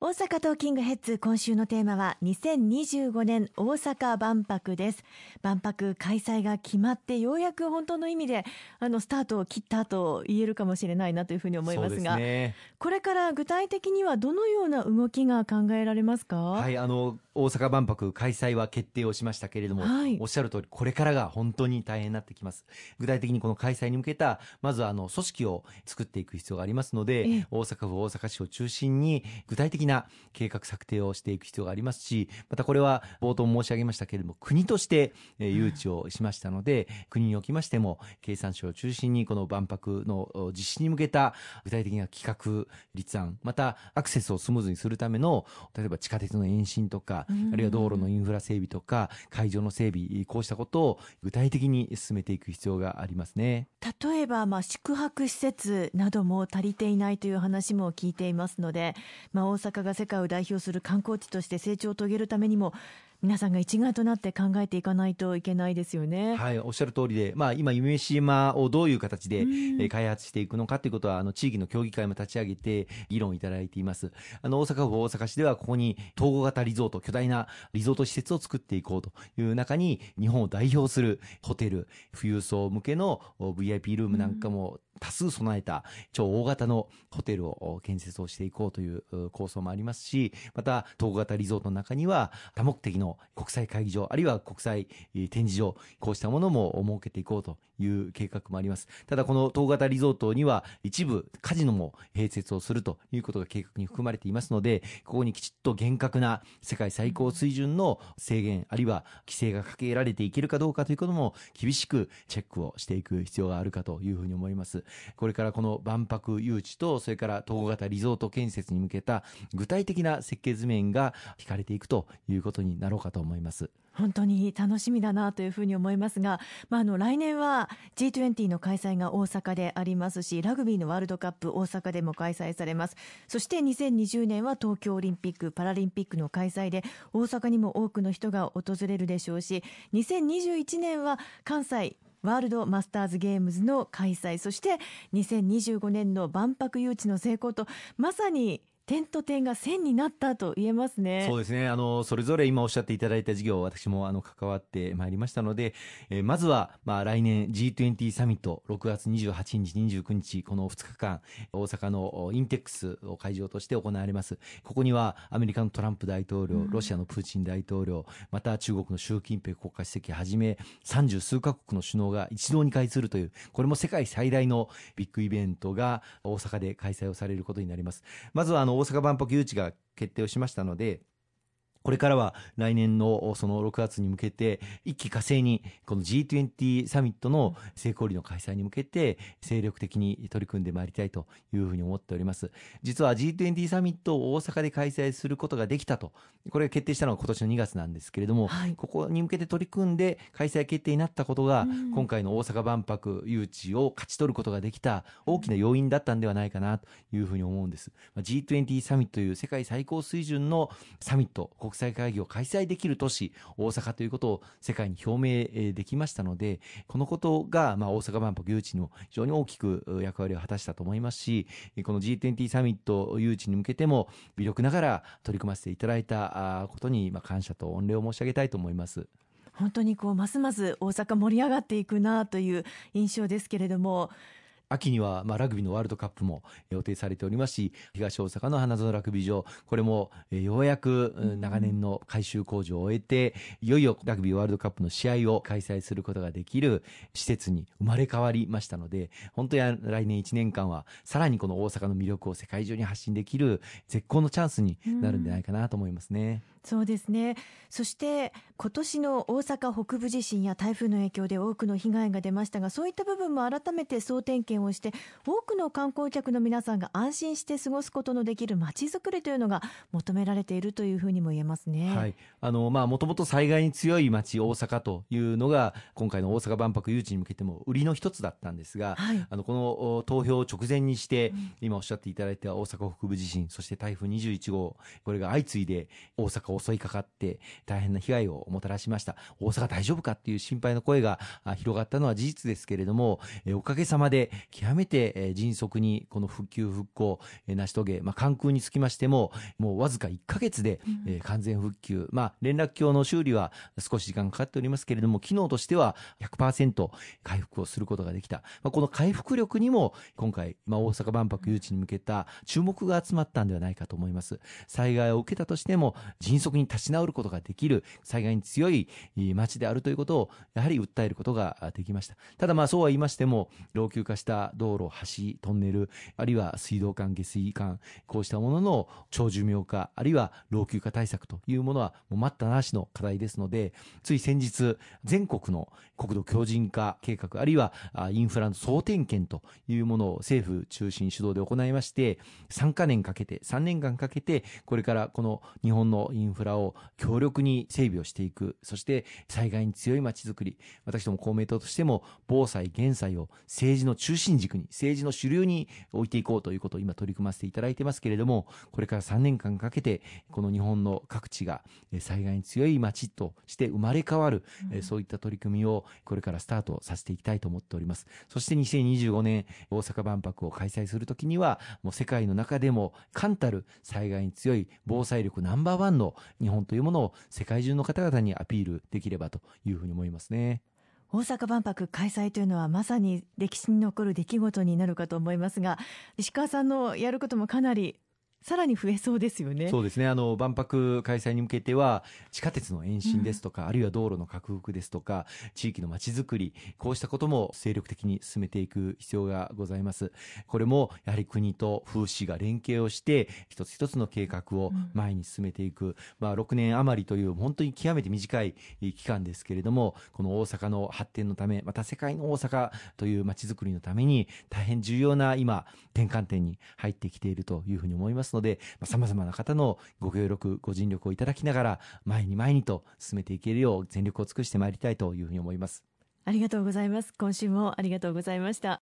大阪トーキングヘッズ今週のテーマは2025年大阪万博です。万博開催が決まってようやく本当の意味であのスタートを切ったと言えるかもしれないなというふうに思いますが、ね、これから具体的にはどのような動きが考えられますか？はいあの大阪万博開催は決定をしましたけれども、はい、おっしゃる通りこれからが本当に大変になってきます。具体的にこの開催に向けたまずあの組織を作っていく必要がありますので大阪府大阪市を中心に具体的な計画策定をしていく必要がありますしまたこれは冒頭申し上げましたけれども国として誘致をしましたので、国におきましても経産省を中心にこの万博の実施に向けた具体的な企画立案またアクセスをスムーズにするための例えば地下鉄の延伸とかあるいは道路のインフラ整備とか会場の整備こうしたことを具体的に進めていく必要がありますね。例えばまあ宿泊施設なども足りていないという話も聞いていますので、まあ、大阪が世界を代表する観光地として成長を遂げるためにも皆さんが一丸となって考えていかないといけないですよね。はい、おっしゃる通りで、まあ、今、夢島をどういう形で、え開発していくのかということは、あの地域の協議会も立ち上げて、議論いただいています。あの大阪府大阪市では、ここに統合型リゾート、巨大なリゾート施設を作っていこうという中に、日本を代表するホテル、富裕層向けの VIP ルームなんかも多数備えた超大型のホテルを建設をしていこうという構想もありますし、また統合型リゾートの中には多目的の国際会議場、あるいは国際展示場、こうしたものも設けていこうという計画もあります。ただこの統合型リゾートには一部カジノも併設をするということが計画に含まれていますので、ここにきちっと厳格な世界最高水準の制限、あるいは規制がかけられていけるかどうかということも厳しくチェックをしていく必要があるかというふうに思います。これからこの万博誘致と、それから統合型リゾート建設に向けた具体的な設計図面が引かれていくということになろうかと思います。本当に楽しみだなというふうに思いますが、まあ、あの来年は G20 の開催が大阪でありますしラグビーのワールドカップ大阪でも開催されますそして2020年は東京オリンピック・パラリンピックの開催で大阪にも多くの人が訪れるでしょうし2021年は関西ワールドマスターズゲームズの開催そして2025年の万博誘致の成功とまさに点と点が線になったと言えますね。そうですね。あの、それぞれ今おっしゃっていただいた事業、私もあの、関わってまいりましたので、えー、まずは、まあ、来年 G20 サミット、6月28日、29日、この2日間、大阪のインテックスを会場として行われます。ここには、アメリカのトランプ大統領、ロシアのプーチン大統領、また中国の習近平国家主席はじめ、三十数カ国の首脳が一堂に会するという、これも世界最大のビッグイベントが大阪で開催をされることになります。まずは、あの、大阪万博誘致が決定をしましたので、これからは来年のその6月に向けて一気火星にこの G20 サミットの成功率の開催に向けて精力的に取り組んでまいりたいというふうに思っております。実は G20 サミットを大阪で開催することができたと。これが決定したのは今年の2月なんですけれども、はい、ここに向けて取り組んで開催決定になったことが、今回の大阪万博誘致を勝ち取ることができた大きな要因だったんではないかなというふうに思うんです。G20 サミットという世界最高水準のサミット国際会議を開催できる都市大阪ということを世界に表明できましたのでこのことが、まあ、大阪万博誘致にも非常に大きく役割を果たしたと思いますしこの G20 サミット誘致に向けても微力ながら取り組ませていただいたことに、まあ、感謝と御礼を申し上げたいと思います。本当にこうますます大阪盛り上がっていくなという印象ですけれども秋にはまあラグビーのワールドカップも予定されておりますし東大阪の花園ラグビー場これもようやく長年の改修工事を終えていよいよラグビーワールドカップの試合を開催することができる施設に生まれ変わりましたので本当に来年1年間はさらにこの大阪の魅力を世界中に発信できる絶好のチャンスになるんじゃないかなと思いますね。そうですねそして今年の大阪北部地震や台風の影響で多くの被害が出ましたがそういった部分も改めて総点検をして多くの観光客の皆さんが安心して過ごすことのできるまちづくりというのが求められているというふうにも言えますね。はい、あのまあもともと災害に強い町大阪というのが今回の大阪万博誘致に向けても売りの一つだったんですが、はい、あのこの投票を直前にして、うん、今おっしゃっていただいた大阪北部地震そして台風21号これが相次いで大阪を襲いかかって大変な被害をもたらしました。大阪大丈夫かっていう心配の声が広がったのは事実ですけれどもおかげさまで極めて迅速にこの復旧復興、成し遂げ、まあ、関空につきましても、もうわずか1か月で、え完全復旧、まあ、連絡橋の修理は少し時間かかっておりますけれども、機能としては100%回復をすることができた。まあ、この回復力にも、今回、まあ、大阪万博誘致に向けた注目が集まったんではないかと思います。災害を受けたとしても、迅速に立ち直ることができる、災害に強い町であるということを、やはり訴えることができました。ただまあそうは言いましても、老朽化した道路、橋、トンネル、あるいは水道管、下水管、こうしたものの長寿命化、あるいは老朽化対策というものは、もう待ったなしの課題ですので、つい先日、全国の国土強靭化計画、あるいはインフラの総点検というものを政府中心主導で行いまして、3か年かけて、3年間かけて、これからこの日本のインフラを強力に整備をしていく、そして災害に強い街づくり、私ども公明党としても防災・減災を政治の中心軸に、政治の主流に置いていこうということを今取り組ませていただいてますけれども、これから3年間かけて、この日本の各地が災害に強い街として生まれ変わる、うん、そういった取り組みをこれからスタートさせていきたいと思っております。そして2025年大阪万博を開催するときには、もう世界の中でも冠たる災害に強い防災力ナンバーワンの日本というものを世界中の方々にアピールできればというふうに思いますね。大阪万博開催というのはまさに歴史に残る出来事になるかと思いますが石川さんのやることもかなりさらに増えそうですよね。そうですね。あの、万博開催に向けては、地下鉄の延伸ですとか、うん、あるいは道路の拡幅ですとか、地域のまちづくり、こうしたことも精力的に進めていく必要がございます。これも、やはり国と風刺が連携をして、一つ一つの計画を前に進めていく。うん、まあ、6年余りという本当に極めて短い期間ですけれども、この大阪の発展のため、また世界の大阪というまちづくりのために、大変重要な今、転換点に入ってきているというふうに思いますますので、さまざ、まな方のご協力、ご尽力をいただきながら、前に前にと進めていけるよう全力を尽くしてまいりたいというふうに思います。ありがとうございます。今週もありがとうございました。